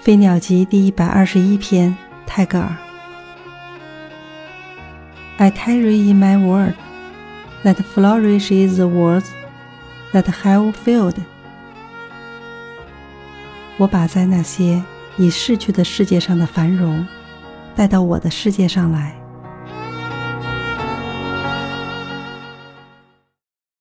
《飞鸟集》第一百二十一篇，泰戈尔。I carry in my word that flourishes the worlds that have failed。我把在那些已逝去的世界上的繁荣带到我的世界上来。